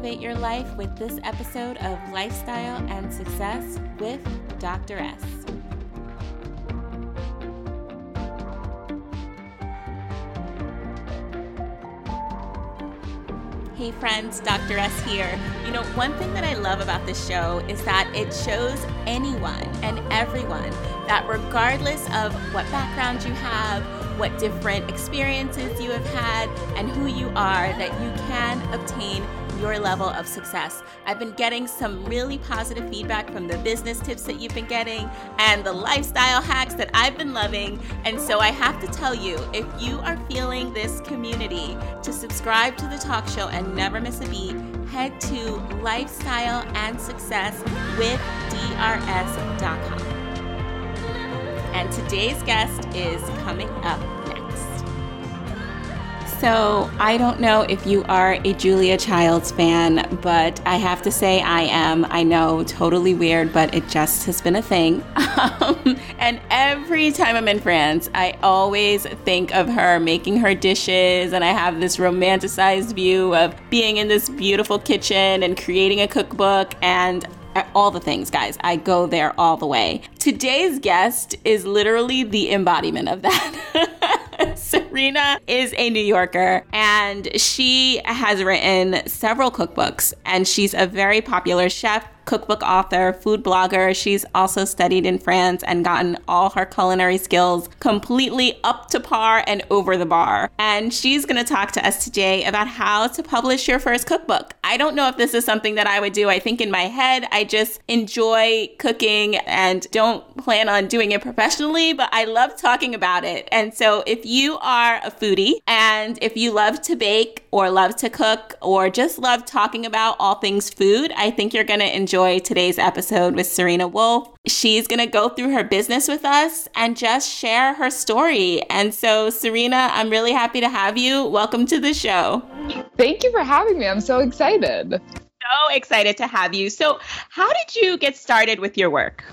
elevate your life with this episode of Lifestyle and Success with Dr. S. Hey friends, Dr. S here. You know, one thing that I love about this show is that it shows anyone and everyone that regardless of what background you have, what different experiences you have had, and who you are, that you can obtain your level of success. I've been getting some really positive feedback from the business tips that you've been getting and the lifestyle hacks that I've been loving. And so I have to tell you if you are feeling this community, to subscribe to the talk show and never miss a beat, head to lifestyle and success with drs.com. And today's guest is coming up so, I don't know if you are a Julia Childs fan, but I have to say I am. I know, totally weird, but it just has been a thing. Um, and every time I'm in France, I always think of her making her dishes, and I have this romanticized view of being in this beautiful kitchen and creating a cookbook. And all the things, guys. I go there all the way. Today's guest is literally the embodiment of that. Serena is a New Yorker and she has written several cookbooks and she's a very popular chef cookbook author, food blogger. She's also studied in France and gotten all her culinary skills completely up to par and over the bar. And she's going to talk to us today about how to publish your first cookbook. I don't know if this is something that I would do. I think in my head, I just enjoy cooking and don't plan on doing it professionally, but I love talking about it. And so if you are a foodie and if you love to bake or love to cook or just love talking about all things food, I think you're going to enjoy enjoy today's episode with Serena Wolf. She's going to go through her business with us and just share her story. And so, Serena, I'm really happy to have you. Welcome to the show. Thank you for having me. I'm so excited. So excited to have you. So, how did you get started with your work?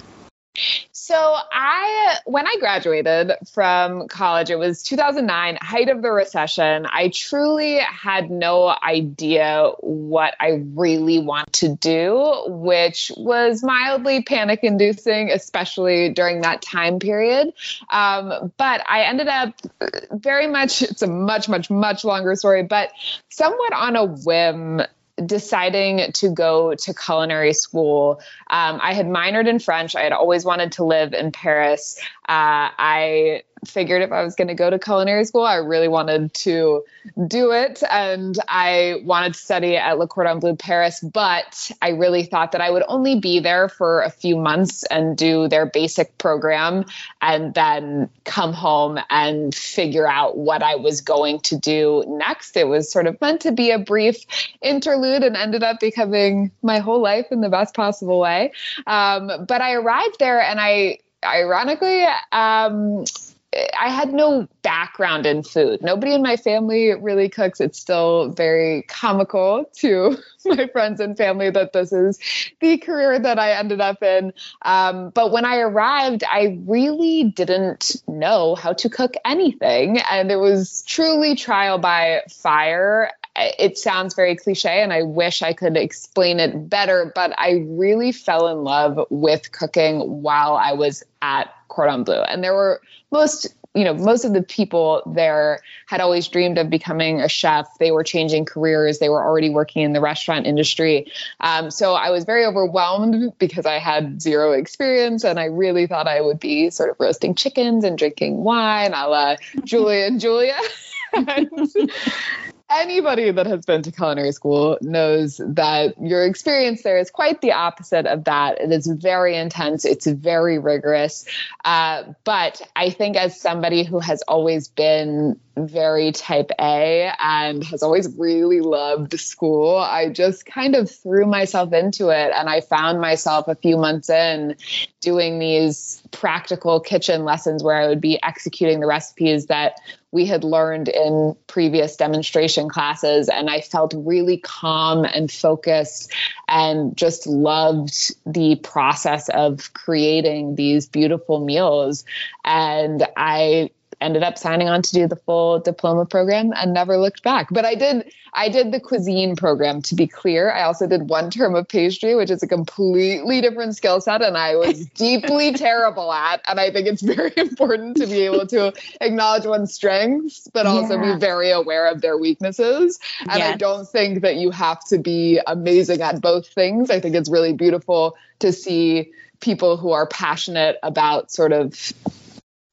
So I, when I graduated from college, it was 2009, height of the recession. I truly had no idea what I really want to do, which was mildly panic inducing, especially during that time period. Um, but I ended up very much, it's a much, much, much longer story, but somewhat on a whim deciding to go to culinary school, um, I had minored in French. I had always wanted to live in Paris. Uh, I figured if I was going to go to culinary school, I really wanted to do it. And I wanted to study at Le Cordon Bleu Paris, but I really thought that I would only be there for a few months and do their basic program and then come home and figure out what I was going to do next. It was sort of meant to be a brief interlude and ended up becoming my whole life in the best possible way. Um, but I arrived there and I, ironically, um, I had no background in food. Nobody in my family really cooks. It's still very comical to my friends and family that this is the career that I ended up in. Um, but when I arrived, I really didn't know how to cook anything. And it was truly trial by fire it sounds very cliche and I wish I could explain it better, but I really fell in love with cooking while I was at Cordon Bleu. And there were most you know most of the people there had always dreamed of becoming a chef. They were changing careers. They were already working in the restaurant industry. Um, so i was very overwhelmed because i had zero experience and i really thought i would be sort of roasting chickens and drinking wine a la julie and julia anybody that has been to culinary school knows that your experience there is quite the opposite of that. It is very intense, it's very rigorous. Uh, but I think, as somebody who has always been very type A and has always really loved school, I just kind of threw myself into it. And I found myself a few months in doing these practical kitchen lessons where I would be executing the recipes that we had learned in previous demonstration classes. And I felt really calm and focused and just loved the process of creating these beautiful meals. And I ended up signing on to do the full diploma program and never looked back. But I did I did the cuisine program to be clear. I also did one term of pastry, which is a completely different skill set and I was deeply terrible at. And I think it's very important to be able to acknowledge one's strengths, but also yeah. be very aware of their weaknesses. And yes. I don't think that you have to be amazing at both things. I think it's really beautiful to see people who are passionate about sort of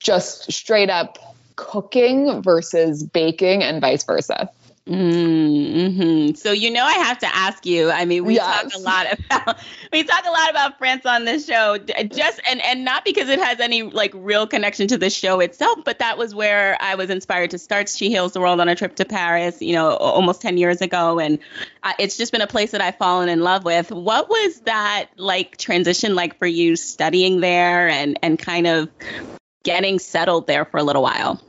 just straight up cooking versus baking and vice versa. Mm-hmm. So you know I have to ask you. I mean, we yes. talk a lot about we talk a lot about France on this show, just and and not because it has any like real connection to the show itself, but that was where I was inspired to start. She Heals the World on a trip to Paris, you know, almost ten years ago, and it's just been a place that I've fallen in love with. What was that like transition like for you studying there and and kind of getting settled there for a little while?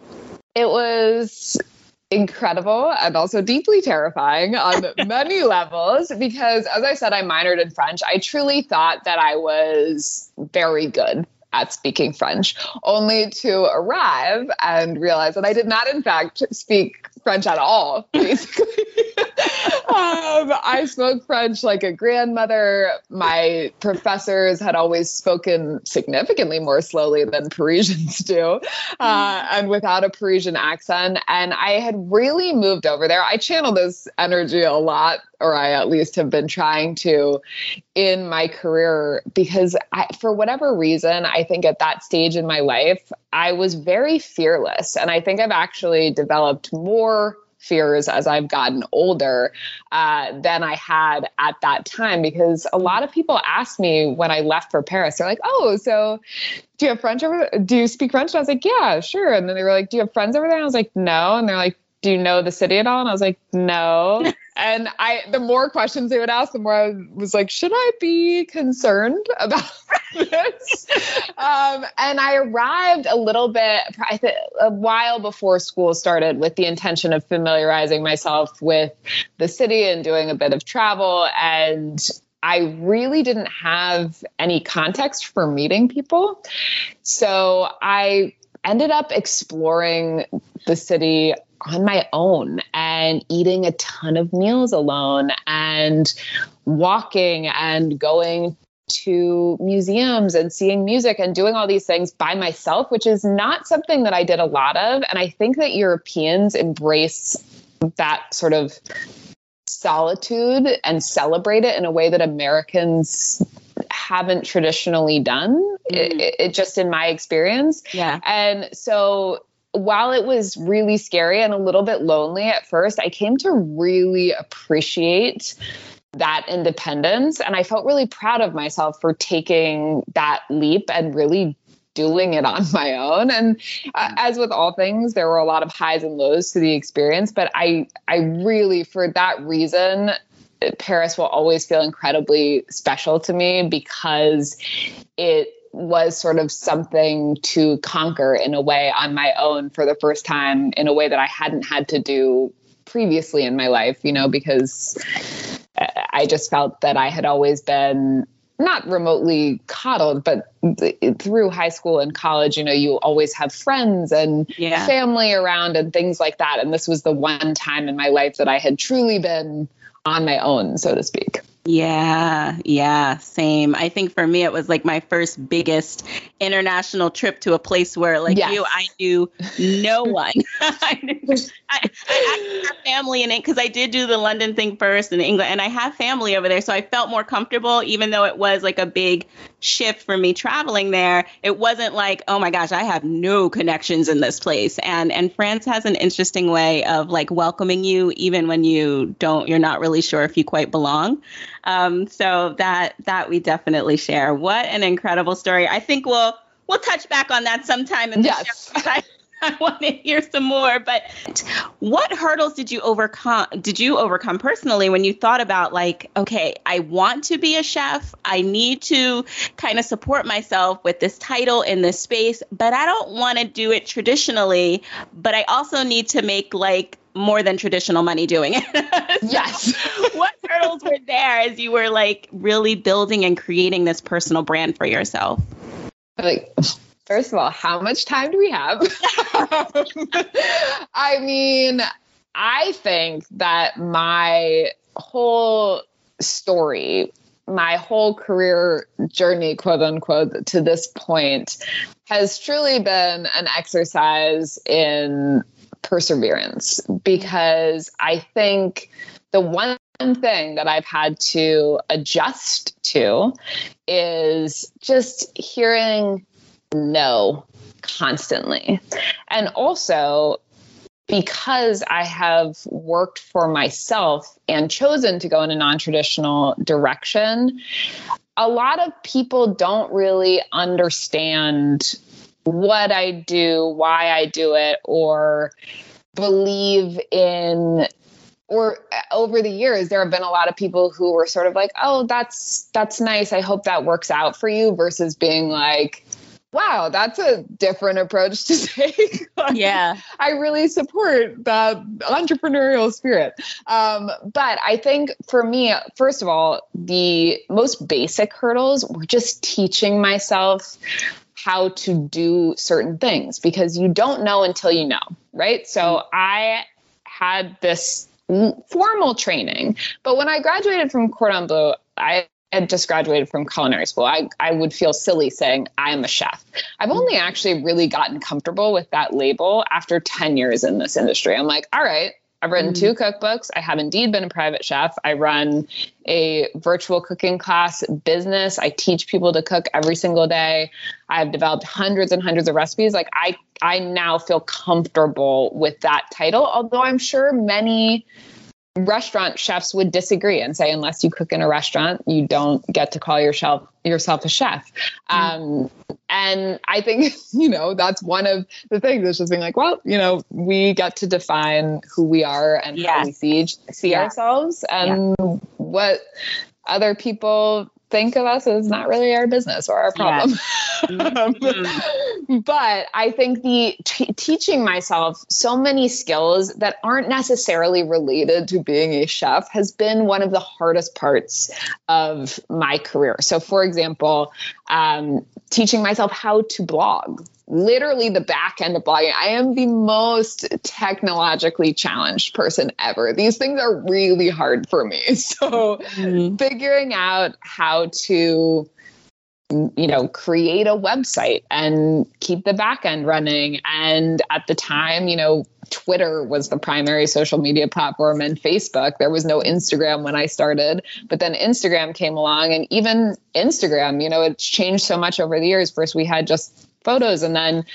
It was incredible and also deeply terrifying on many levels because, as I said, I minored in French. I truly thought that I was very good at speaking French, only to arrive and realize that I did not, in fact, speak French at all, basically. um, I spoke French like a grandmother. My professors had always spoken significantly more slowly than Parisians do, uh, and without a Parisian accent. And I had really moved over there. I channel this energy a lot or I at least have been trying to in my career because I, for whatever reason, I think at that stage in my life, I was very fearless. And I think I've actually developed more fears as I've gotten older uh, than I had at that time because a lot of people ask me when I left for Paris, they're like, oh, so do you have French over there? Do you speak French? And I was like, yeah, sure. And then they were like, do you have friends over there? And I was like, no. And they're like, do you know the city at all? And I was like, no. and I, the more questions they would ask, the more I was like, should I be concerned about this? um, and I arrived a little bit, I think, a while before school started with the intention of familiarizing myself with the city and doing a bit of travel. And I really didn't have any context for meeting people. So I ended up exploring the city on my own and eating a ton of meals alone and walking and going to museums and seeing music and doing all these things by myself, which is not something that I did a lot of. And I think that Europeans embrace that sort of solitude and celebrate it in a way that Americans haven't traditionally done. Mm. It, it, just in my experience. Yeah. And so while it was really scary and a little bit lonely at first, I came to really appreciate that independence. And I felt really proud of myself for taking that leap and really doing it on my own. And uh, as with all things, there were a lot of highs and lows to the experience. But I, I really, for that reason, Paris will always feel incredibly special to me because it was sort of something to conquer in a way on my own for the first time in a way that I hadn't had to do previously in my life, you know, because I just felt that I had always been not remotely coddled, but through high school and college, you know, you always have friends and yeah. family around and things like that. And this was the one time in my life that I had truly been on my own, so to speak. Yeah, yeah, same. I think for me, it was like my first biggest international trip to a place where, like yes. you, I knew no one. I, I, I have family in it because I did do the London thing first in England, and I have family over there, so I felt more comfortable, even though it was like a big shift for me traveling there. It wasn't like, oh my gosh, I have no connections in this place, and and France has an interesting way of like welcoming you, even when you don't, you're not really sure if you quite belong. Um, so that that we definitely share. What an incredible story! I think we'll we'll touch back on that sometime in the yes. show. I, I want to hear some more. But what hurdles did you overcome? Did you overcome personally when you thought about like, okay, I want to be a chef. I need to kind of support myself with this title in this space, but I don't want to do it traditionally. But I also need to make like more than traditional money doing it. so yes. what hurdles were there as you were like really building and creating this personal brand for yourself? Like first of all, how much time do we have? I mean, I think that my whole story, my whole career journey, quote unquote, to this point has truly been an exercise in perseverance because I think the one thing that I've had to adjust to is just hearing no constantly. And also, because I have worked for myself and chosen to go in a non traditional direction, a lot of people don't really understand what I do, why I do it, or believe in or over the years there have been a lot of people who were sort of like oh that's that's nice. I hope that works out for you versus being like wow that's a different approach to take. Like, yeah. I really support the entrepreneurial spirit. Um, but i think for me first of all the most basic hurdles were just teaching myself how to do certain things because you don't know until you know right? So mm-hmm. i had this formal training. But when I graduated from Cordon Bleu, I had just graduated from culinary school. I, I would feel silly saying I am a chef. I've only actually really gotten comfortable with that label after 10 years in this industry. I'm like, all right, I've written two mm. cookbooks. I have indeed been a private chef. I run a virtual cooking class business. I teach people to cook every single day. I've developed hundreds and hundreds of recipes. Like I I now feel comfortable with that title, although I'm sure many restaurant chefs would disagree and say unless you cook in a restaurant you don't get to call yourself yourself a chef mm-hmm. um, and i think you know that's one of the things is just being like well you know we get to define who we are and yes. how we see see yeah. ourselves and yeah. what other people think of us as not really our business or our problem. Yes. mm-hmm. but I think the t- teaching myself so many skills that aren't necessarily related to being a chef has been one of the hardest parts of my career. So, for example, um, teaching myself how to blog literally the back end of blogging. I am the most technologically challenged person ever. These things are really hard for me. So mm-hmm. figuring out how to you know create a website and keep the back end running and at the time you know Twitter was the primary social media platform and Facebook. There was no Instagram when I started, but then Instagram came along and even Instagram, you know, it's changed so much over the years. First we had just photos and then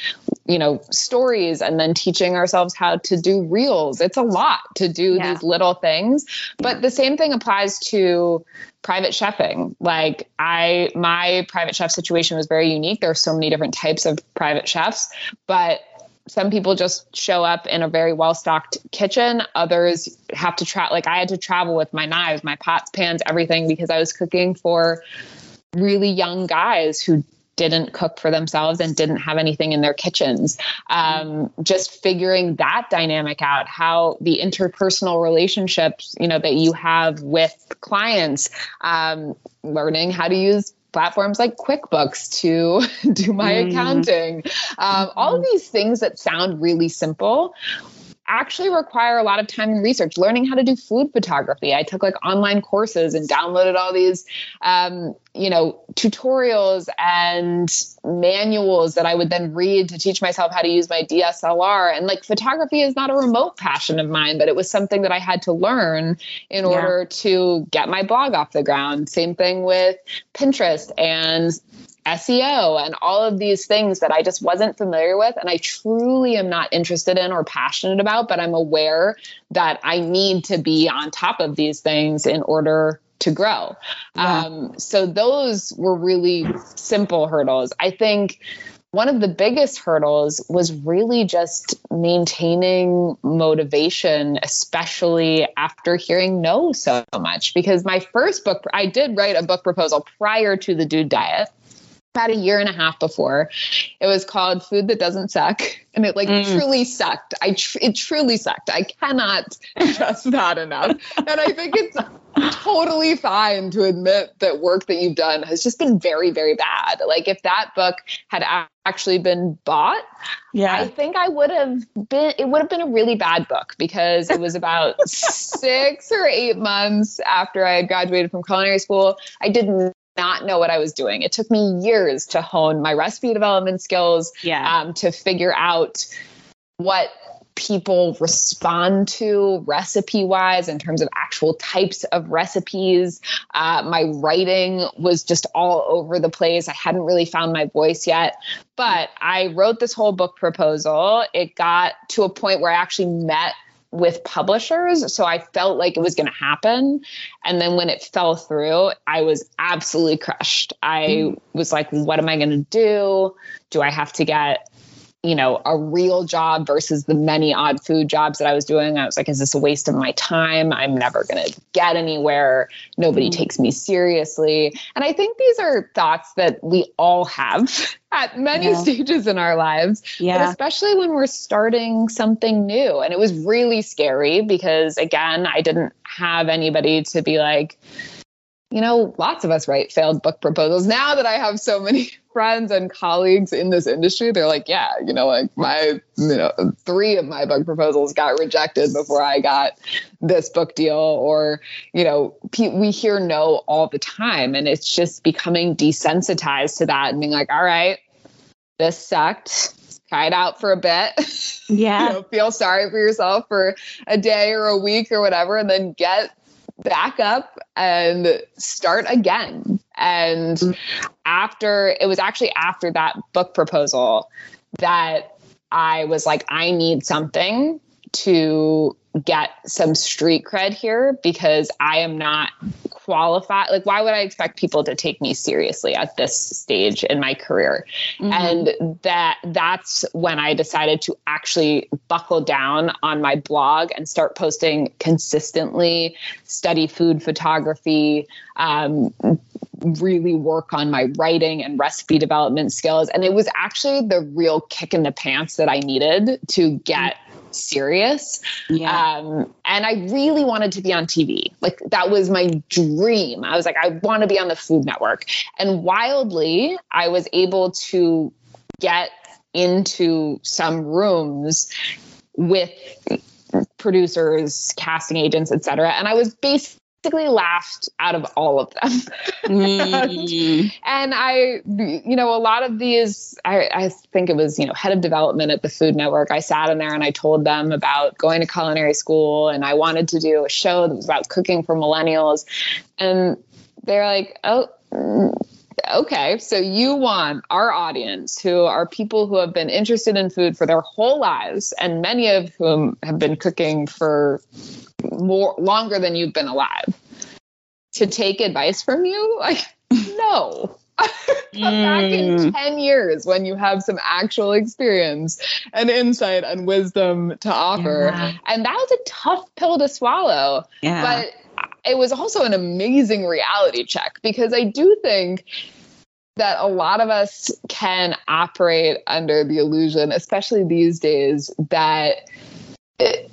you know stories and then teaching ourselves how to do reels it's a lot to do yeah. these little things but the same thing applies to private chefing like i my private chef situation was very unique there are so many different types of private chefs but some people just show up in a very well stocked kitchen. Others have to travel. Like I had to travel with my knives, my pots, pans, everything because I was cooking for really young guys who didn't cook for themselves and didn't have anything in their kitchens. Um, just figuring that dynamic out, how the interpersonal relationships, you know, that you have with clients, um, learning how to use platforms like QuickBooks to do my mm. accounting. Um, all of these things that sound really simple actually require a lot of time and research. Learning how to do food photography, I took like online courses and downloaded all these, um, you know, tutorials and manuals that I would then read to teach myself how to use my DSLR. And like photography is not a remote passion of mine, but it was something that I had to learn in yeah. order to get my blog off the ground. Same thing with Pinterest and SEO and all of these things that I just wasn't familiar with and I truly am not interested in or passionate about, but I'm aware that I need to be on top of these things in order to grow. Yeah. Um, so those were really simple hurdles. I think one of the biggest hurdles was really just maintaining motivation, especially after hearing no so much. Because my first book, I did write a book proposal prior to the dude diet about a year and a half before. It was called Food That Doesn't Suck. And it like mm. truly sucked. I tr- it truly sucked. I cannot stress that enough. And I think it's totally fine to admit that work that you've done has just been very, very bad. Like if that book had actually been bought, yeah, I think I would have been. It would have been a really bad book because it was about six or eight months after I had graduated from culinary school. I did not know what I was doing. It took me years to hone my recipe development skills, yeah. um, to figure out what people respond to recipe wise in terms of actual types of recipes. Uh, my writing was just all over the place. I hadn't really found my voice yet. But I wrote this whole book proposal. It got to a point where I actually met with publishers. So I felt like it was going to happen. And then when it fell through, I was absolutely crushed. I mm. was like, what am I going to do? Do I have to get you know, a real job versus the many odd food jobs that I was doing. I was like, is this a waste of my time? I'm never going to get anywhere. Nobody mm takes me seriously. And I think these are thoughts that we all have at many yeah. stages in our lives, yeah. but especially when we're starting something new. And it was really scary because, again, I didn't have anybody to be like, you know, lots of us write failed book proposals. Now that I have so many friends and colleagues in this industry, they're like, yeah, you know, like my, you know, three of my book proposals got rejected before I got this book deal. Or, you know, we hear no all the time. And it's just becoming desensitized to that and being like, all right, this sucked try it out for a bit. Yeah. you know, feel sorry for yourself for a day or a week or whatever, and then get back up and start again. And mm-hmm. after it was actually after that book proposal that I was like, I need something to get some street cred here because I am not qualified. Like, why would I expect people to take me seriously at this stage in my career? Mm-hmm. And that that's when I decided to actually buckle down on my blog and start posting consistently, study food photography, um, really work on my writing and recipe development skills. And it was actually the real kick in the pants that I needed to get serious. Yeah. Um, and I really wanted to be on TV. Like that was my dream. I was like, I want to be on the Food Network. And wildly, I was able to get into some rooms with producers, casting agents, etc. And I was basically basically laughed out of all of them. mm. and I, you know, a lot of these, I, I, think it was, you know, head of development at the Food Network. I sat in there and I told them about going to culinary school and I wanted to do a show that was about cooking for millennials. And they're like, oh, okay, so you want our audience, who are people who have been interested in food for their whole lives, and many of whom have been cooking for more longer than you've been alive to take advice from you? Like, no. Come back in mm. 10 years when you have some actual experience and insight and wisdom to offer. Yeah. And that was a tough pill to swallow. Yeah. But it was also an amazing reality check because I do think that a lot of us can operate under the illusion, especially these days, that. It,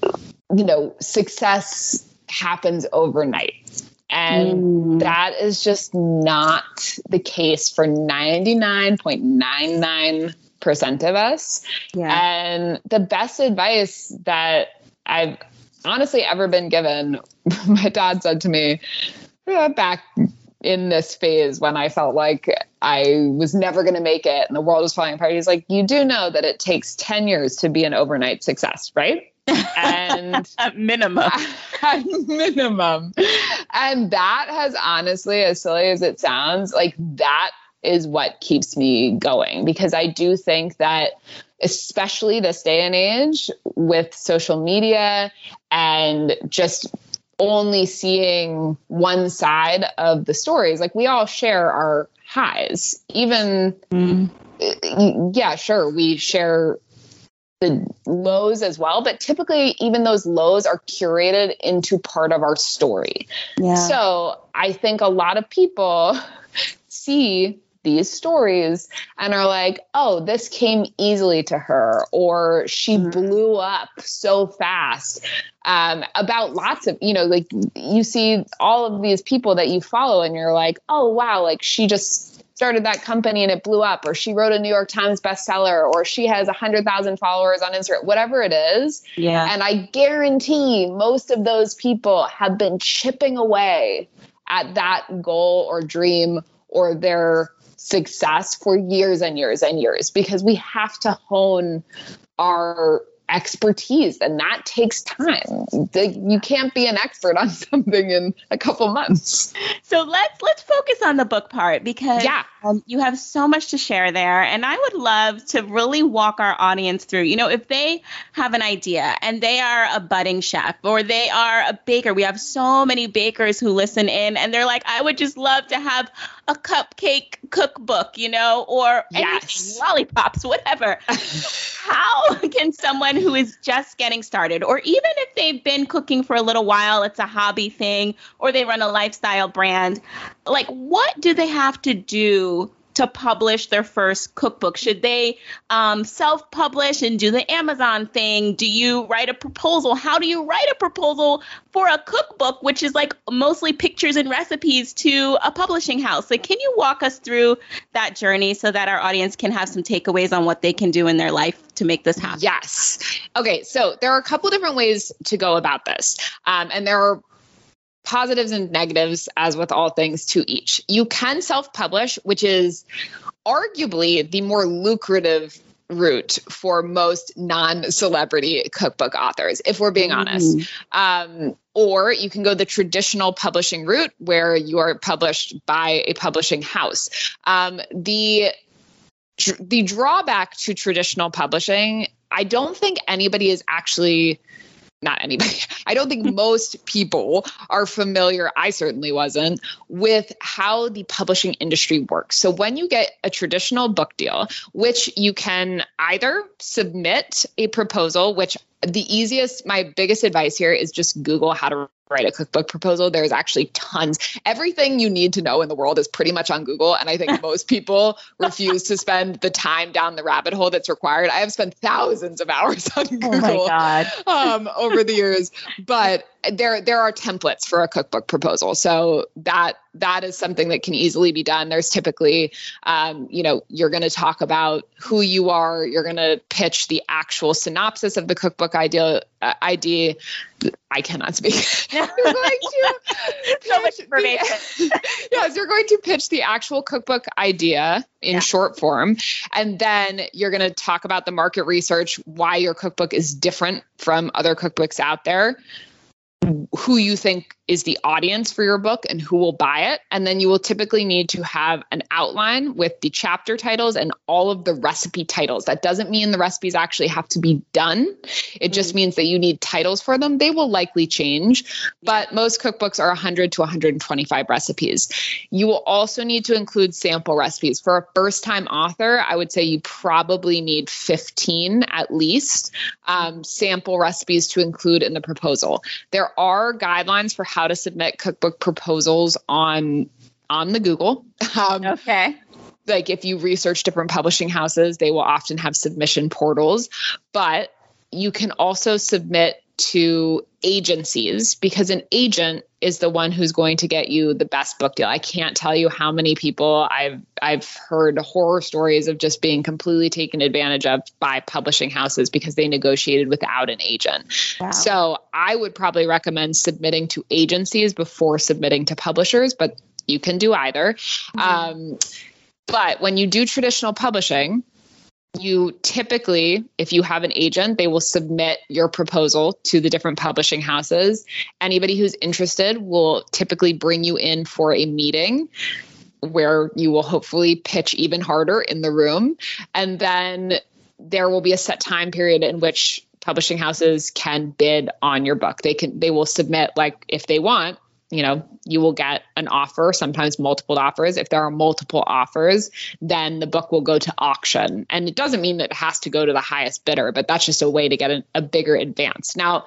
you know, success happens overnight. And mm. that is just not the case for 99.99% of us. Yeah. And the best advice that I've honestly ever been given, my dad said to me back in this phase when I felt like I was never going to make it and the world was falling apart. He's like, You do know that it takes 10 years to be an overnight success, right? and at minimum at minimum and that has honestly as silly as it sounds like that is what keeps me going because i do think that especially this day and age with social media and just only seeing one side of the stories like we all share our highs even mm. yeah sure we share the lows as well but typically even those lows are curated into part of our story yeah. so i think a lot of people see these stories and are like, oh, this came easily to her, or she mm-hmm. blew up so fast. Um, about lots of, you know, like you see all of these people that you follow, and you're like, oh, wow, like she just started that company and it blew up, or she wrote a New York Times bestseller, or she has 100,000 followers on Instagram, whatever it is. Yeah. And I guarantee most of those people have been chipping away at that goal or dream or their success for years and years and years because we have to hone our expertise and that takes time. You can't be an expert on something in a couple months. So let's let's focus on the book part because yeah. um, you have so much to share there and i would love to really walk our audience through you know if they have an idea and they are a budding chef or they are a baker. We have so many bakers who listen in and they're like i would just love to have a cupcake cookbook you know or yes. lollipops whatever how can someone who is just getting started, or even if they've been cooking for a little while, it's a hobby thing, or they run a lifestyle brand, like what do they have to do to publish their first cookbook? Should they um, self publish and do the Amazon thing? Do you write a proposal? How do you write a proposal for a cookbook, which is like mostly pictures and recipes to a publishing house? Like, can you walk us through that journey so that our audience can have some takeaways on what they can do in their life to make this happen? Yes. Okay. So there are a couple different ways to go about this. Um, and there are positives and negatives, as with all things, to each. You can self publish, which is arguably the more lucrative route for most non celebrity cookbook authors, if we're being honest. Mm. Um, or you can go the traditional publishing route where you are published by a publishing house. Um, the the drawback to traditional publishing, I don't think anybody is actually not anybody. I don't think most people are familiar, I certainly wasn't, with how the publishing industry works. So when you get a traditional book deal, which you can either submit a proposal, which the easiest, my biggest advice here is just Google how to write a cookbook proposal. There's actually tons. Everything you need to know in the world is pretty much on Google. And I think most people refuse to spend the time down the rabbit hole that's required. I have spent thousands of hours on Google oh um, over the years, but there there are templates for a cookbook proposal. So that that is something that can easily be done. There's typically, um, you know, you're going to talk about who you are. You're going to pitch the actual synopsis of the cookbook idea. Uh, idea. I cannot speak. you're going to so much information. yes, you're going to pitch the actual cookbook idea in yeah. short form, and then you're going to talk about the market research, why your cookbook is different from other cookbooks out there who you think is the audience for your book and who will buy it. And then you will typically need to have an outline with the chapter titles and all of the recipe titles. That doesn't mean the recipes actually have to be done, it just mm-hmm. means that you need titles for them. They will likely change, but most cookbooks are 100 to 125 recipes. You will also need to include sample recipes. For a first time author, I would say you probably need 15 at least um, sample recipes to include in the proposal. There are guidelines for how to submit cookbook proposals on on the Google. Um, okay. Like if you research different publishing houses, they will often have submission portals, but you can also submit to agencies because an agent is the one who's going to get you the best book deal. I can't tell you how many people I've I've heard horror stories of just being completely taken advantage of by publishing houses because they negotiated without an agent. Wow. So, I would probably recommend submitting to agencies before submitting to publishers, but you can do either. Mm-hmm. Um, but when you do traditional publishing, you typically, if you have an agent, they will submit your proposal to the different publishing houses. Anybody who's interested will typically bring you in for a meeting where you will hopefully pitch even harder in the room. And then there will be a set time period in which publishing houses can bid on your book. They can they will submit like if they want you know, you will get an offer, sometimes multiple offers. If there are multiple offers, then the book will go to auction. And it doesn't mean that it has to go to the highest bidder, but that's just a way to get a, a bigger advance. Now,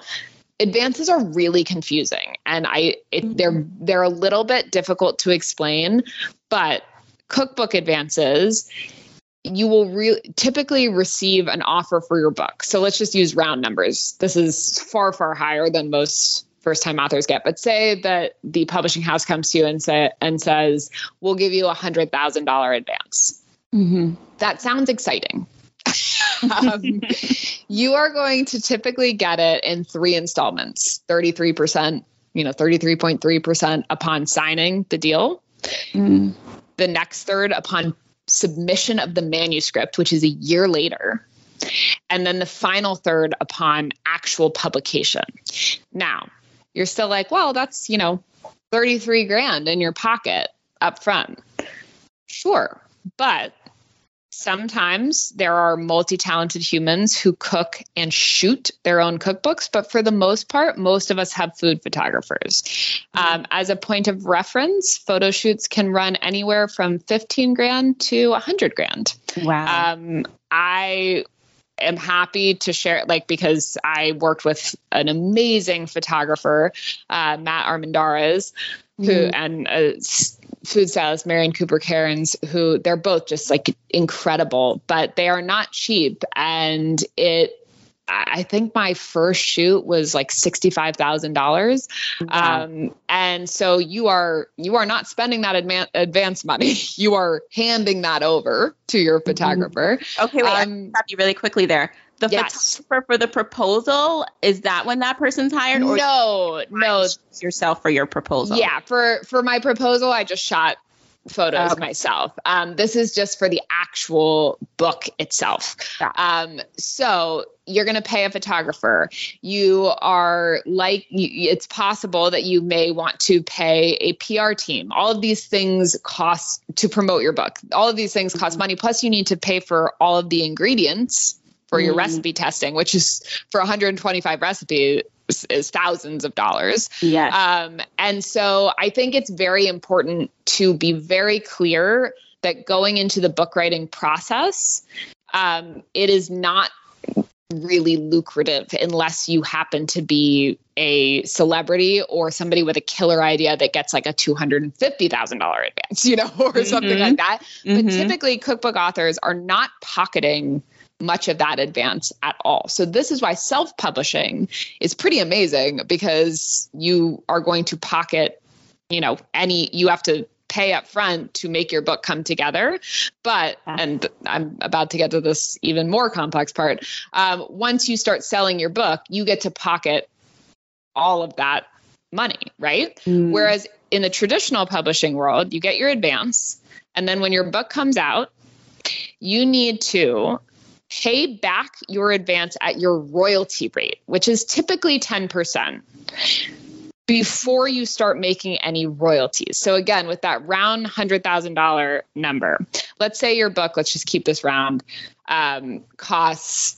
advances are really confusing and I it, mm-hmm. they're they're a little bit difficult to explain, but cookbook advances, you will re- typically receive an offer for your book. So let's just use round numbers. This is far, far higher than most first time authors get. But say that the publishing house comes to you and say and says, "We'll give you a hundred thousand dollar advance." Mm-hmm. That sounds exciting. um, you are going to typically get it in three installments, thirty three percent. You know, thirty three point three percent upon signing the deal. Mm. The next third upon submission of the manuscript, which is a year later, and then the final third upon actual publication. Now, you're still like, well, that's, you know, 33 grand in your pocket up front. Sure. But sometimes there are multi talented humans who cook and shoot their own cookbooks, but for the most part, most of us have food photographers. Um, as a point of reference, photo shoots can run anywhere from 15 grand to 100 grand. Wow. Um, I am happy to share it, like because I worked with an amazing photographer, uh, Matt Armendariz, who mm-hmm. and uh, food stylist Marian Cooper Cairns, who they're both just like incredible, but they are not cheap. And it, I think my first shoot was like sixty-five thousand wow. dollars, um, and so you are you are not spending that advance money. You are handing that over to your mm-hmm. photographer. Mm-hmm. Okay, wait, um, stop you really quickly there the yes. photographer for the proposal is that when that person's hired or no no yourself for your proposal yeah for for my proposal i just shot photos okay. myself um, this is just for the actual book itself yeah. um, so you're going to pay a photographer you are like you, it's possible that you may want to pay a pr team all of these things cost to promote your book all of these things cost mm-hmm. money plus you need to pay for all of the ingredients for your mm. recipe testing, which is for 125 recipes is thousands of dollars. Yes. Um, and so I think it's very important to be very clear that going into the book writing process, um, it is not really lucrative unless you happen to be a celebrity or somebody with a killer idea that gets like a $250,000 advance, you know, or mm-hmm. something like that. Mm-hmm. But typically cookbook authors are not pocketing much of that advance at all. So this is why self-publishing is pretty amazing because you are going to pocket, you know, any you have to pay up front to make your book come together. But, and I'm about to get to this even more complex part. Um, once you start selling your book, you get to pocket all of that money, right? Mm. Whereas in the traditional publishing world, you get your advance. And then when your book comes out, you need to pay back your advance at your royalty rate, which is typically 10% before you start making any royalties. So again, with that round $100,000 number, let's say your book, let's just keep this round, um, costs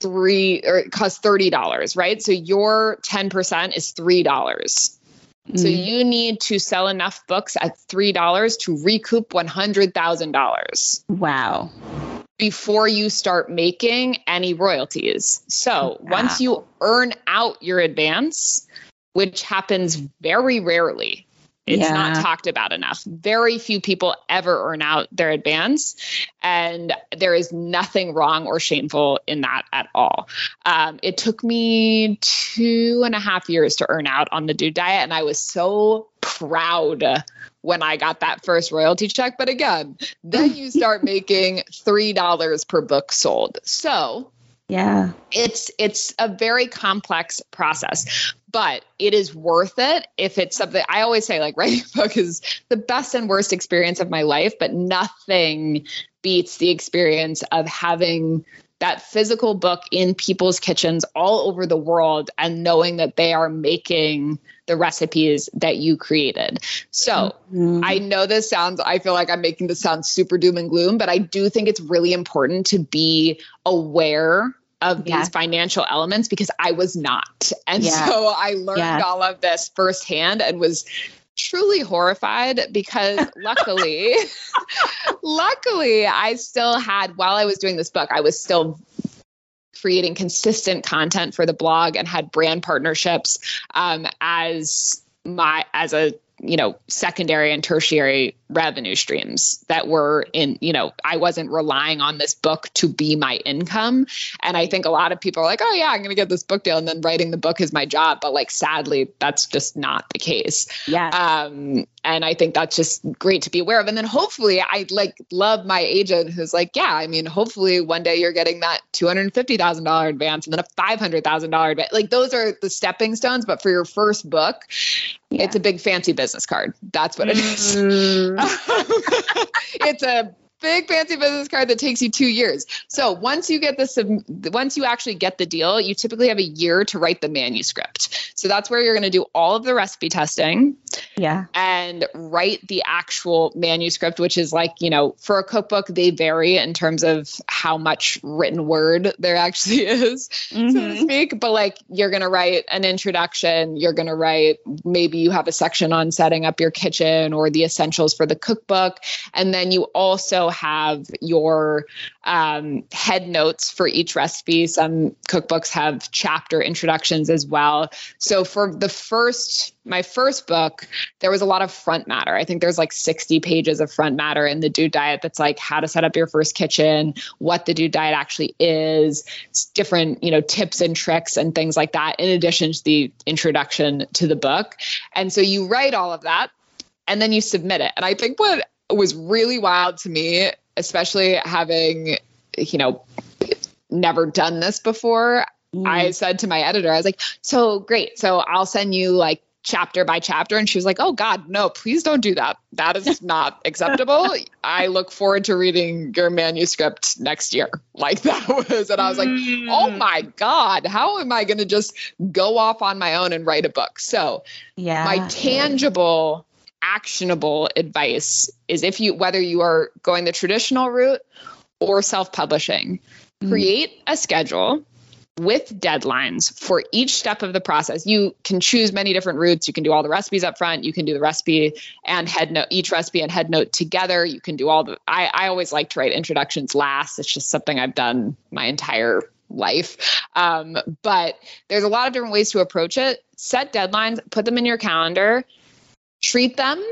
three or it costs $30, right? So your 10% is $3. Mm-hmm. So you need to sell enough books at $3 to recoup $100,000. Wow before you start making any royalties. So once you earn out your advance, which happens very rarely, it's yeah. not talked about enough. Very few people ever earn out their advance, and there is nothing wrong or shameful in that at all. Um, it took me two and a half years to earn out on the dude diet, and I was so proud when I got that first royalty check. But again, then you start making $3 per book sold. So, yeah. It's it's a very complex process, but it is worth it if it's something I always say like writing a book is the best and worst experience of my life, but nothing beats the experience of having that physical book in people's kitchens all over the world and knowing that they are making the recipes that you created. So mm-hmm. I know this sounds, I feel like I'm making this sound super doom and gloom, but I do think it's really important to be aware of these financial elements because I was not. And yeah. so I learned yeah. all of this firsthand and was truly horrified because luckily luckily I still had while I was doing this book I was still creating consistent content for the blog and had brand partnerships um, as my as a you know secondary and tertiary revenue streams that were in you know i wasn't relying on this book to be my income. And i think a lot of people are like oh yeah i'm going to get this book deal and then writing the book is my job. But like sadly that's just not the case. Yeah. Um and i think that's just great to be aware of. And then hopefully i like love my agent who's like yeah i mean hopefully one day you're getting that $250000 advance and then a $500000 advance like those are the stepping stones. But for your first book yeah. it's a big fancy business card that's what it is mm. it's a big fancy business card that takes you two years. So once you get the once you actually get the deal, you typically have a year to write the manuscript. So that's where you're going to do all of the recipe testing. Yeah. And write the actual manuscript, which is like, you know, for a cookbook, they vary in terms of how much written word there actually is, mm-hmm. so to mm-hmm. speak. But like, you're going to write an introduction, you're going to write, maybe you have a section on setting up your kitchen or the essentials for the cookbook. And then you also have your um, head notes for each recipe. Some cookbooks have chapter introductions as well. So for the first, my first book, there was a lot of front matter. I think there's like 60 pages of front matter in the Dude Diet that's like how to set up your first kitchen, what the Dude Diet actually is, different, you know, tips and tricks and things like that, in addition to the introduction to the book. And so you write all of that and then you submit it. And I think what was really wild to me, especially having, you know, never done this before. Mm. I said to my editor, I was like, so great. So I'll send you like chapter by chapter. And she was like, oh God, no, please don't do that. That is not acceptable. I look forward to reading your manuscript next year. Like that was, and I was like, mm. oh my God, how am I going to just go off on my own and write a book? So, yeah, my tangible actionable advice is if you whether you are going the traditional route or self-publishing mm. create a schedule with deadlines for each step of the process. You can choose many different routes. You can do all the recipes up front. You can do the recipe and head note, each recipe and head note together. You can do all the, I, I always like to write introductions last. It's just something I've done my entire life. Um, but there's a lot of different ways to approach it. Set deadlines, put them in your calendar, treat them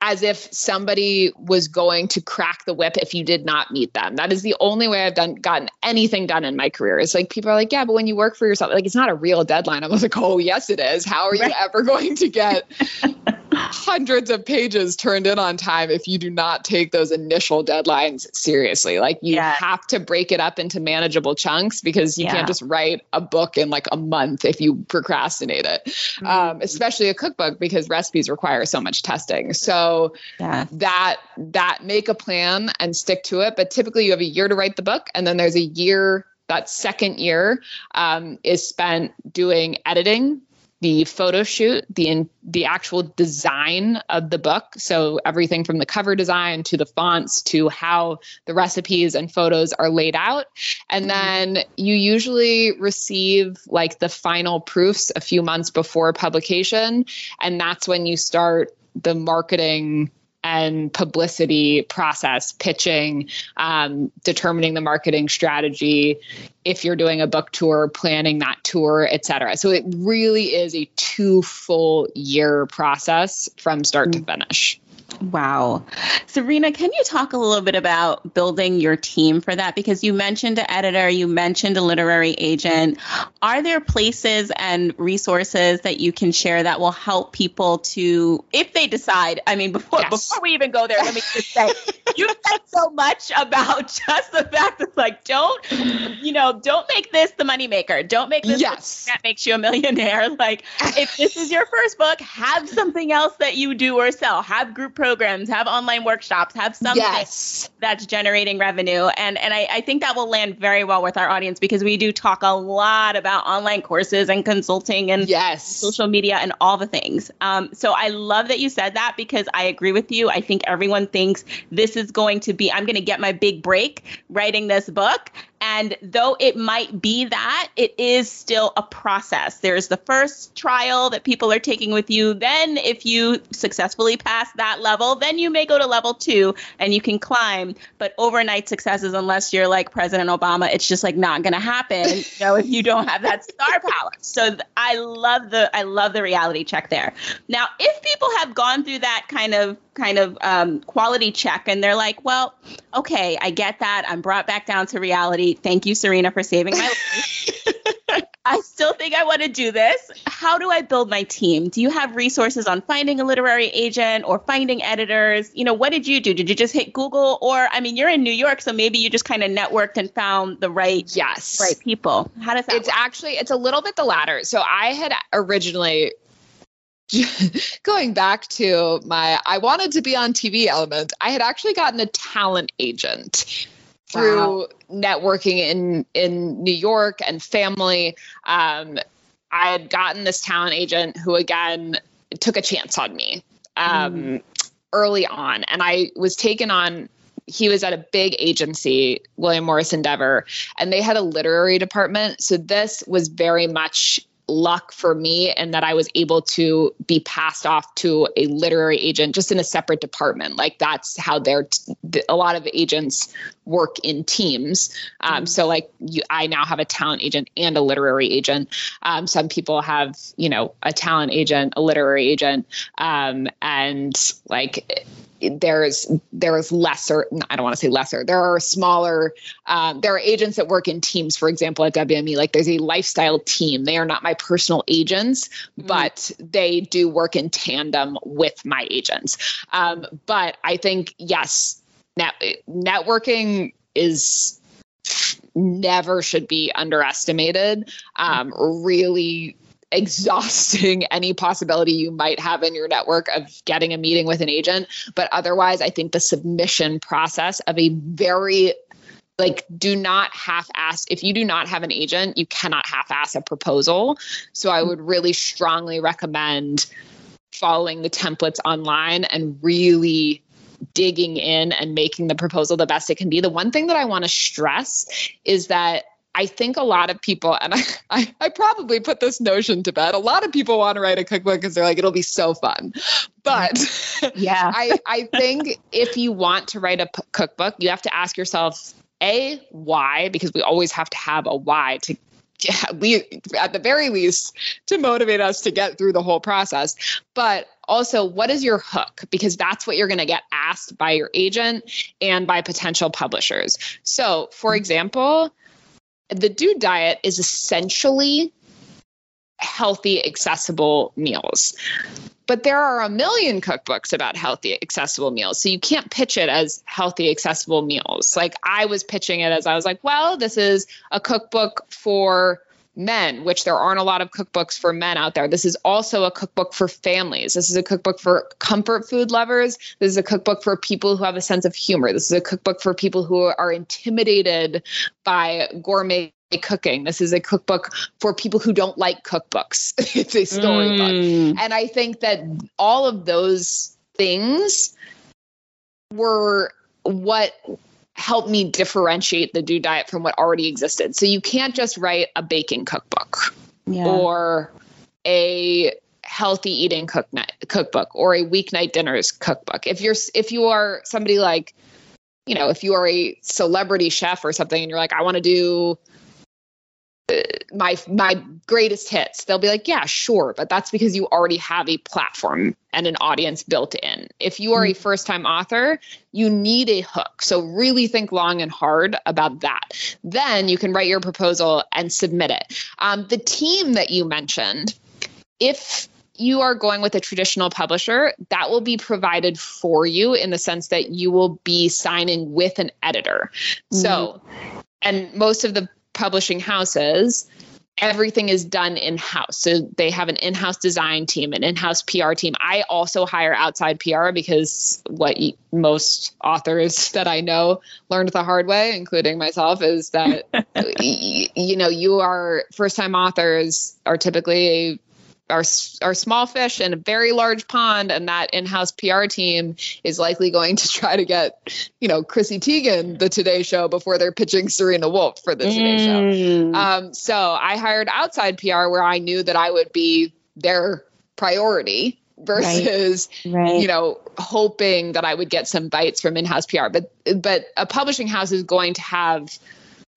as if somebody was going to crack the whip if you did not meet them. That is the only way I've done gotten anything done in my career. It's like people are like, yeah, but when you work for yourself, like it's not a real deadline. I was like, oh yes, it is. How are you ever going to get hundreds of pages turned in on time if you do not take those initial deadlines seriously. Like you yeah. have to break it up into manageable chunks because you yeah. can't just write a book in like a month if you procrastinate it, mm-hmm. um, especially a cookbook because recipes require so much testing. So yeah. that that make a plan and stick to it. But typically you have a year to write the book, and then there's a year that second year um, is spent doing editing the photo shoot, the in, the actual design of the book. So everything from the cover design to the fonts to how the recipes and photos are laid out. And mm-hmm. then you usually receive like the final proofs a few months before publication and that's when you start the marketing and publicity process, pitching, um, determining the marketing strategy, if you're doing a book tour, planning that tour, et cetera. So it really is a two full year process from start to mm. finish. Wow. Serena, can you talk a little bit about building your team for that? Because you mentioned an editor, you mentioned a literary agent. Are there places and resources that you can share that will help people to, if they decide, I mean, before, yes. before we even go there, let me just say, you said so much about just the fact that, like, don't, you know, don't make this the moneymaker. Don't make this yes. that makes you a millionaire. Like, if this is your first book, have something else that you do or sell. Have group programs, have online workshops, have something yes. that's generating revenue. And and I, I think that will land very well with our audience because we do talk a lot about online courses and consulting and yes. social media and all the things. Um, so I love that you said that because I agree with you. I think everyone thinks this is going to be, I'm going to get my big break writing this book. And though it might be that, it is still a process. There's the first trial that people are taking with you. Then, if you successfully pass that level, then you may go to level two and you can climb. But overnight successes, unless you're like President Obama, it's just like not going to happen. you know, if you don't have that star power. So I love the I love the reality check there. Now, if people have gone through that kind of kind of um, quality check and they're like, well, okay, I get that. I'm brought back down to reality. Thank you, Serena, for saving my life. I still think I want to do this. How do I build my team? Do you have resources on finding a literary agent or finding editors? You know, what did you do? Did you just hit Google or I mean, you're in New York, so maybe you just kind of networked and found the right yes, right people. How does that It's work? actually it's a little bit the latter. So I had originally going back to my I wanted to be on TV element, I had actually gotten a talent agent through wow. networking in in New York and family. Um, I had gotten this talent agent who again took a chance on me um, mm. early on, and I was taken on. He was at a big agency, William Morris Endeavor, and they had a literary department. So this was very much luck for me and that I was able to be passed off to a literary agent just in a separate department. Like that's how they're t- a lot of agents work in teams. Um, mm-hmm. So like you, I now have a talent agent and a literary agent. Um, some people have you know a talent agent, a literary agent, um, and like there's there's lesser i don't want to say lesser there are smaller um, there are agents that work in teams for example at wme like there's a lifestyle team. They are not my personal agents mm-hmm. but they do work in tandem with my agents. Um, but i think yes net, networking is never should be underestimated. Um, really exhausting any possibility you might have in your network of getting a meeting with an agent. But otherwise, I think the submission process of a very like do not half ass if you do not have an agent you cannot half ass a proposal. So i hmm. would really strongly recommend following the templates online and really digging in and making the proposal the best it can be. The one thing that i want to stress is that I think a lot of people, and I, I, I, probably put this notion to bed. A lot of people want to write a cookbook because they're like, it'll be so fun. But yeah, I, I think if you want to write a p- cookbook, you have to ask yourself, A, why? Because we always have to have a why to yeah, at the very least to motivate us to get through the whole process. But also, what is your hook? Because that's what you're going to get asked by your agent and by potential publishers. So, for mm-hmm. example, the dude diet is essentially healthy, accessible meals. But there are a million cookbooks about healthy, accessible meals. So you can't pitch it as healthy, accessible meals. Like I was pitching it as I was like, well, this is a cookbook for men, which there aren't a lot of cookbooks for men out there. This is also a cookbook for families. This is a cookbook for comfort food lovers. This is a cookbook for people who have a sense of humor. This is a cookbook for people who are intimidated by gourmet cooking. This is a cookbook for people who don't like cookbooks. it's a storybook. Mm. And I think that all of those things were what help me differentiate the Dude Diet from what already existed. So you can't just write a baking cookbook yeah. or a healthy eating cook night, cookbook or a weeknight dinners cookbook. If you're if you are somebody like you know, if you are a celebrity chef or something and you're like I want to do my my greatest hits they'll be like yeah sure but that's because you already have a platform and an audience built in if you are a mm-hmm. first time author you need a hook so really think long and hard about that then you can write your proposal and submit it um, the team that you mentioned if you are going with a traditional publisher, that will be provided for you in the sense that you will be signing with an editor. Mm-hmm. So, and most of the publishing houses, everything is done in house. So they have an in house design team, an in house PR team. I also hire outside PR because what most authors that I know learned the hard way, including myself, is that you know you are first time authors are typically are are small fish in a very large pond, and that in-house PR team is likely going to try to get, you know, Chrissy Teigen the Today Show before they're pitching Serena Wolf for the Today Mm. Show. Um, so I hired outside PR where I knew that I would be their priority versus right. you know hoping that I would get some bites from in-house PR. But but a publishing house is going to have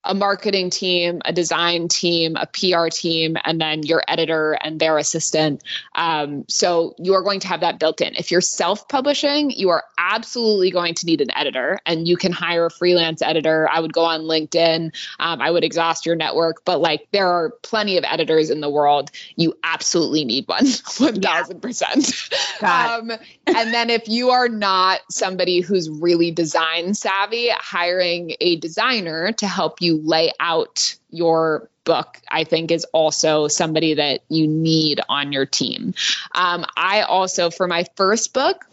a marketing team, a design team, a PR team, and then your editor and their assistant. Um, so you are going to have that built in. If you're self publishing, you are absolutely going to need an editor, and you can hire a freelance editor. I would go on LinkedIn, um, I would exhaust your network, but like there are plenty of editors in the world. You absolutely need one, 1000%. Got Um, and then if you are not somebody who's really design savvy, hiring a designer to help you lay out your book, I think is also somebody that you need on your team. Um, I also, for my first book,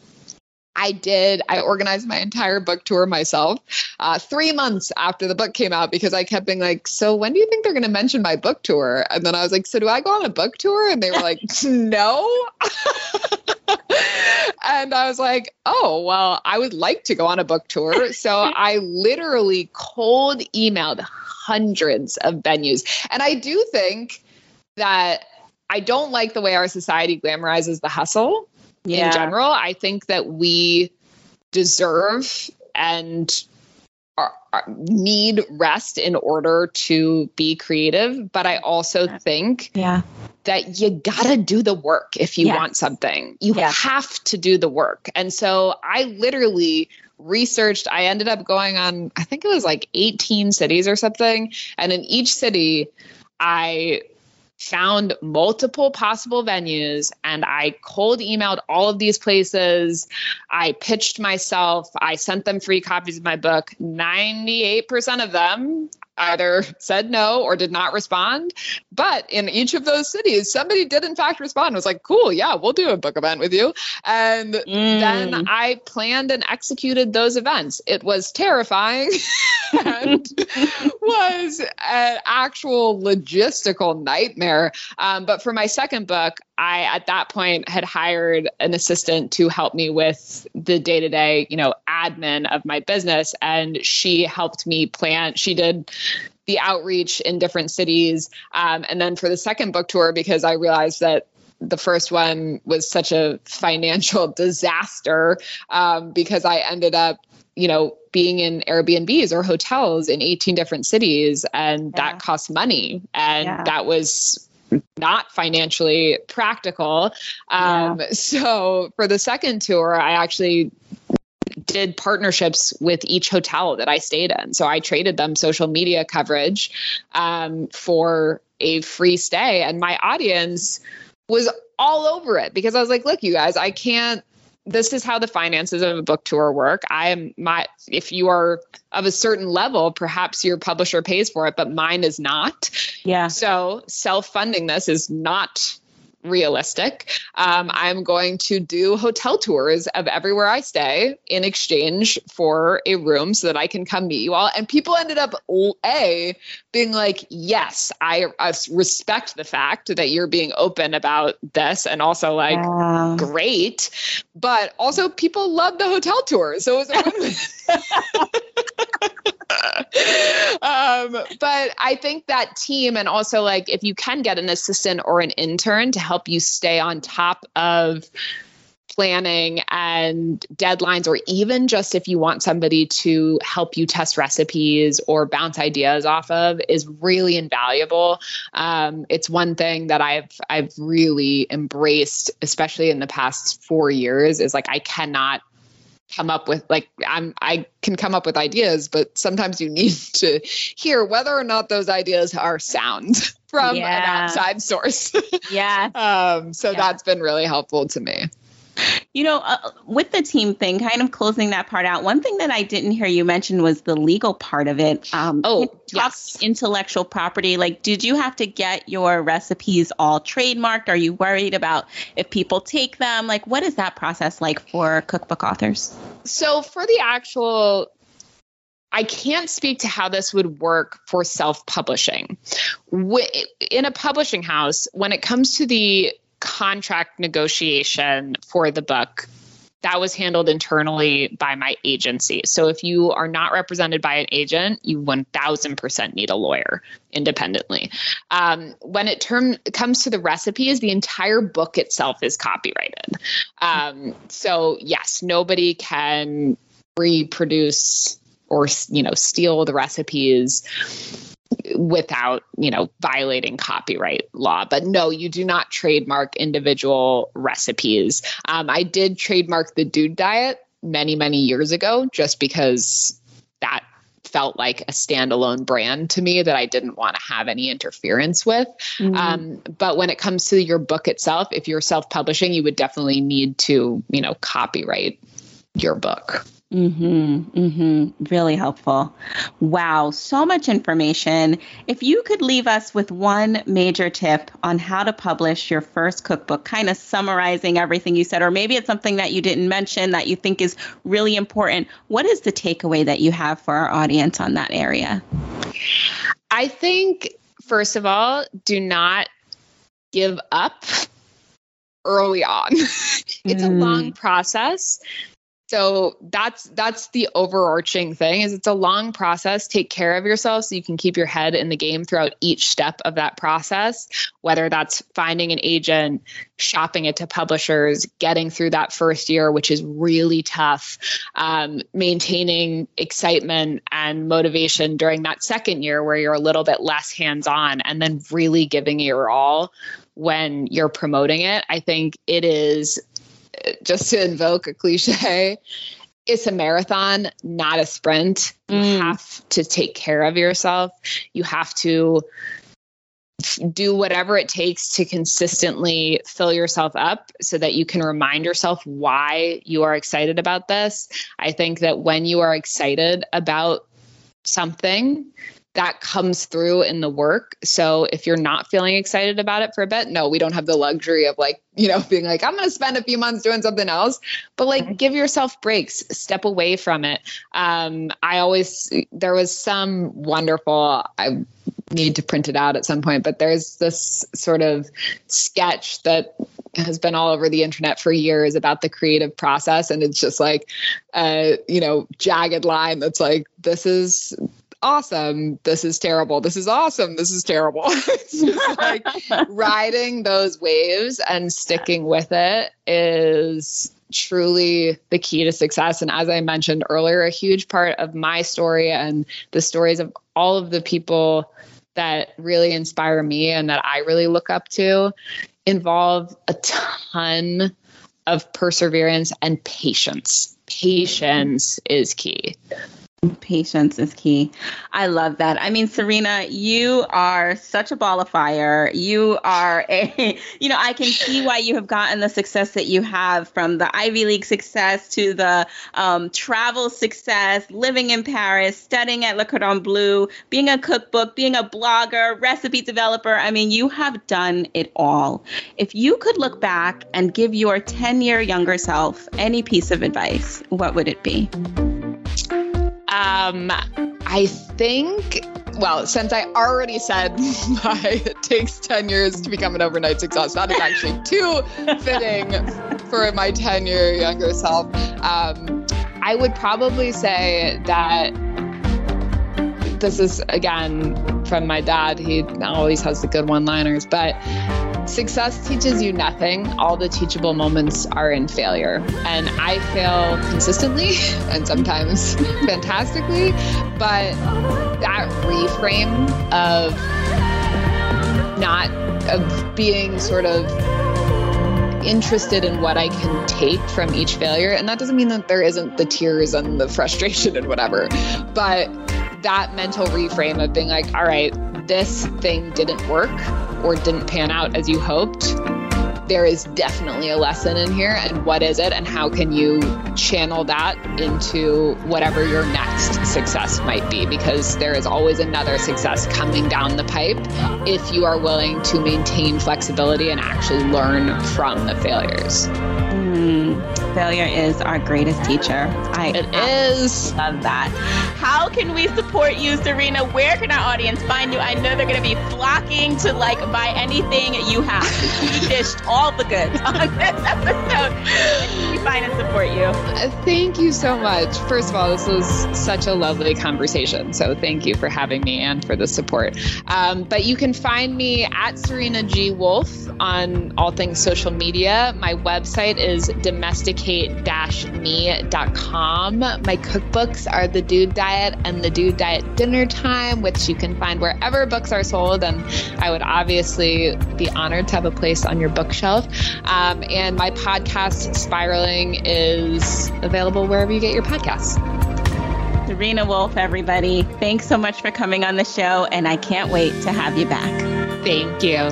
I did. I organized my entire book tour myself uh, three months after the book came out because I kept being like, So when do you think they're going to mention my book tour? And then I was like, So do I go on a book tour? And they were like, No. and I was like, Oh, well, I would like to go on a book tour. So I literally cold emailed hundreds of venues. And I do think that I don't like the way our society glamorizes the hustle yeah. in general. I think that we deserve and are, are- need rest in order to be creative. But I also think Yeah. that you gotta do the work if you Yes. want something. You Yes. have to do the work. And so I literally researched, I ended up going on, I think it was like 18 cities or something. And in each city, I found multiple possible venues and I cold emailed all of these places. I pitched myself. I sent them free copies of my book. 98% of them either said no or did not respond. But in each of those cities, somebody did in fact respond. Was like, cool, yeah, we'll do a book event with you. And then Mm. I planned and executed those events. It was terrifying and was an actual logistical nightmare. Um, but for my second book, I at that point had hired an assistant to help me with the day to day, you know, admin of my business, and she helped me plan. She did the outreach in different cities, um, and then for the second book tour, because I realized that the first one was such a financial disaster um, because I ended up, you know, being in Airbnbs or hotels in 18 different cities, and Yeah. that cost money, and Yeah. that was not financially practical. Um, So for the second tour, I actually did partnerships with each hotel that I stayed in. So I traded them social media coverage um, for a free stay, and my audience was all over it because I was like, look, you guys, I can't. This is how the finances of a book tour work. I am my if you are of a certain level, perhaps your publisher pays for it, but mine is not. Yeah. So self funding this is not realistic. Um, I'm going to do hotel tours of everywhere I stay in exchange for a room so that I can come meet you all. And people ended up a being like, "Yes, I, I respect the fact that you're being open about this," and also like. Wow. Great, but also people love the hotel tours, so it was a win-win. um, but I think that team, and also like if you can get an assistant or an intern to help you stay on top of planning and deadlines, or even just if you want somebody to help you test recipes or bounce ideas off of, is really invaluable. Um, it's one thing that I've I've really embraced, especially in the past four years, is like I cannot come up with like I'm I can come up with ideas, but sometimes you need to hear whether or not those ideas are sound from Yeah. an outside source. Yeah. um, so Yeah. that's been really helpful to me. You know, uh, with the team thing, kind of closing that part out, one thing that I didn't hear you mention was the legal part of it. Um, Oh, can you talk yes. intellectual property. Like, did you have to get your recipes all trademarked? Are you worried about if people take them? Like, what is that process like for cookbook authors? So for the actual I can't speak to how this would work for self-publishing. In a publishing house, when it comes to the contract negotiation for the book that was handled internally by my agency. So if you are not represented by an agent, you 1000% need a lawyer independently. Um, when it term, comes to the recipes, the entire book itself is copyrighted. Um, so yes, nobody can reproduce or you know steal the recipes without you know violating copyright law but no you do not trademark individual recipes um, i did trademark the dude diet many many years ago just because that felt like a standalone brand to me that I didn't want to have any interference with. Mm-hmm. Um, but when it comes to your book itself, if you're self publishing, you would definitely need to, you know, copyright your book. Mm-hmm. Mm-hmm. Really helpful. Wow, so much information. If you could leave us with one major tip on how to publish your first cookbook, kind of summarizing everything you said, or maybe it's something that you didn't mention that you think is really important, what is the takeaway that you have for our audience on that area? I think, first of all, do not give up early on. it's mm. a long process so that's that's the overarching thing is it's a long process. Take care of yourself so you can keep your head in the game throughout each step of that process whether that's finding an agent shopping it to publishers getting through that first year which is really tough um, maintaining excitement and motivation during that second year where you're a little bit less hands-on and then really giving your all when you're promoting it. I think it is just to invoke a cliche, it's a marathon, not a sprint. You mm. have to take care of yourself. You have to do whatever it takes to consistently fill yourself up so that you can remind yourself why you are excited about this. I think that when you are excited about something, that comes through in the work. So if you're not feeling excited about it for a bit, no, we don't have the luxury of like, you know, being like, I'm going to spend a few months doing something else, but like give yourself breaks, step away from it. Um, I always, there was some wonderful, I need to print it out at some point, but there's this sort of sketch that has been all over the internet for years about the creative process and it's just like a you know jagged line that's like this is awesome. This is terrible. This is awesome. This is terrible. like riding those waves and sticking with it is truly the key to success. And as I mentioned earlier, a huge part of my story and the stories of all of the people that really inspire me and that I really look up to involve a ton of perseverance and patience. Patience is key. Patience is key. I love that. I mean, Serena, you are such a ball of fire. You are a, you know, I can see why you have gotten the success that you have from the Ivy League success to the um, travel success, living in Paris, studying at Le Cordon Bleu, being a cookbook, being a blogger, recipe developer. I mean, you have done it all. If you could look back and give your 10 year younger self any piece of advice, what would it be? Um, I think, well, since I already said my, it takes 10 years to become an overnight success, that is actually too fitting for my 10 year younger self. Um, I would probably say that this is, again, from my dad. He always has the good one liners, but Success teaches you nothing. All the teachable moments are in failure. And I fail consistently and sometimes fantastically, but that reframe of not of being sort of interested in what I can take from each failure. And that doesn't mean that there isn't the tears and the frustration and whatever, but that mental reframe of being like, all right, this thing didn't work or didn't pan out as you hoped, there is definitely a lesson in here. And what is it? And how can you channel that into whatever your next success might be? Because there is always another success coming down the pipe if you are willing to maintain flexibility and actually learn from the failures. Mm, failure is our greatest teacher. I it is. Love that. How can we support you, Serena? Where can our audience find you? I know they're going to be flocking to like buy anything you have. You dished all the goods on this episode. Find and support you. Thank you so much. First of all, this was such a lovely conversation. So thank you for having me and for the support. Um, but you can find me at Serena G Wolf on all things social media. My website is domesticate-me.com. My cookbooks are The Dude Diet and The Dude Diet Dinner Time, which you can find wherever books are sold. And I would obviously be honored to have a place on your bookshelf. Um, and my podcast, Spiraling, is available wherever you get your podcasts. Serena Wolf, everybody. Thanks so much for coming on the show, and I can't wait to have you back. Thank you.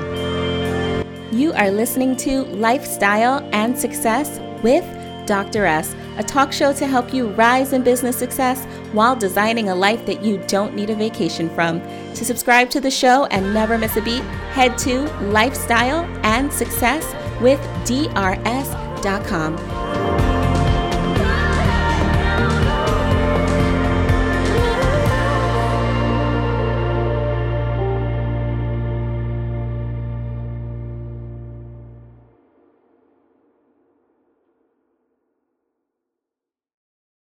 You are listening to Lifestyle and Success with Dr. S, a talk show to help you rise in business success while designing a life that you don't need a vacation from. To subscribe to the show and never miss a beat, head to Lifestyle Bye.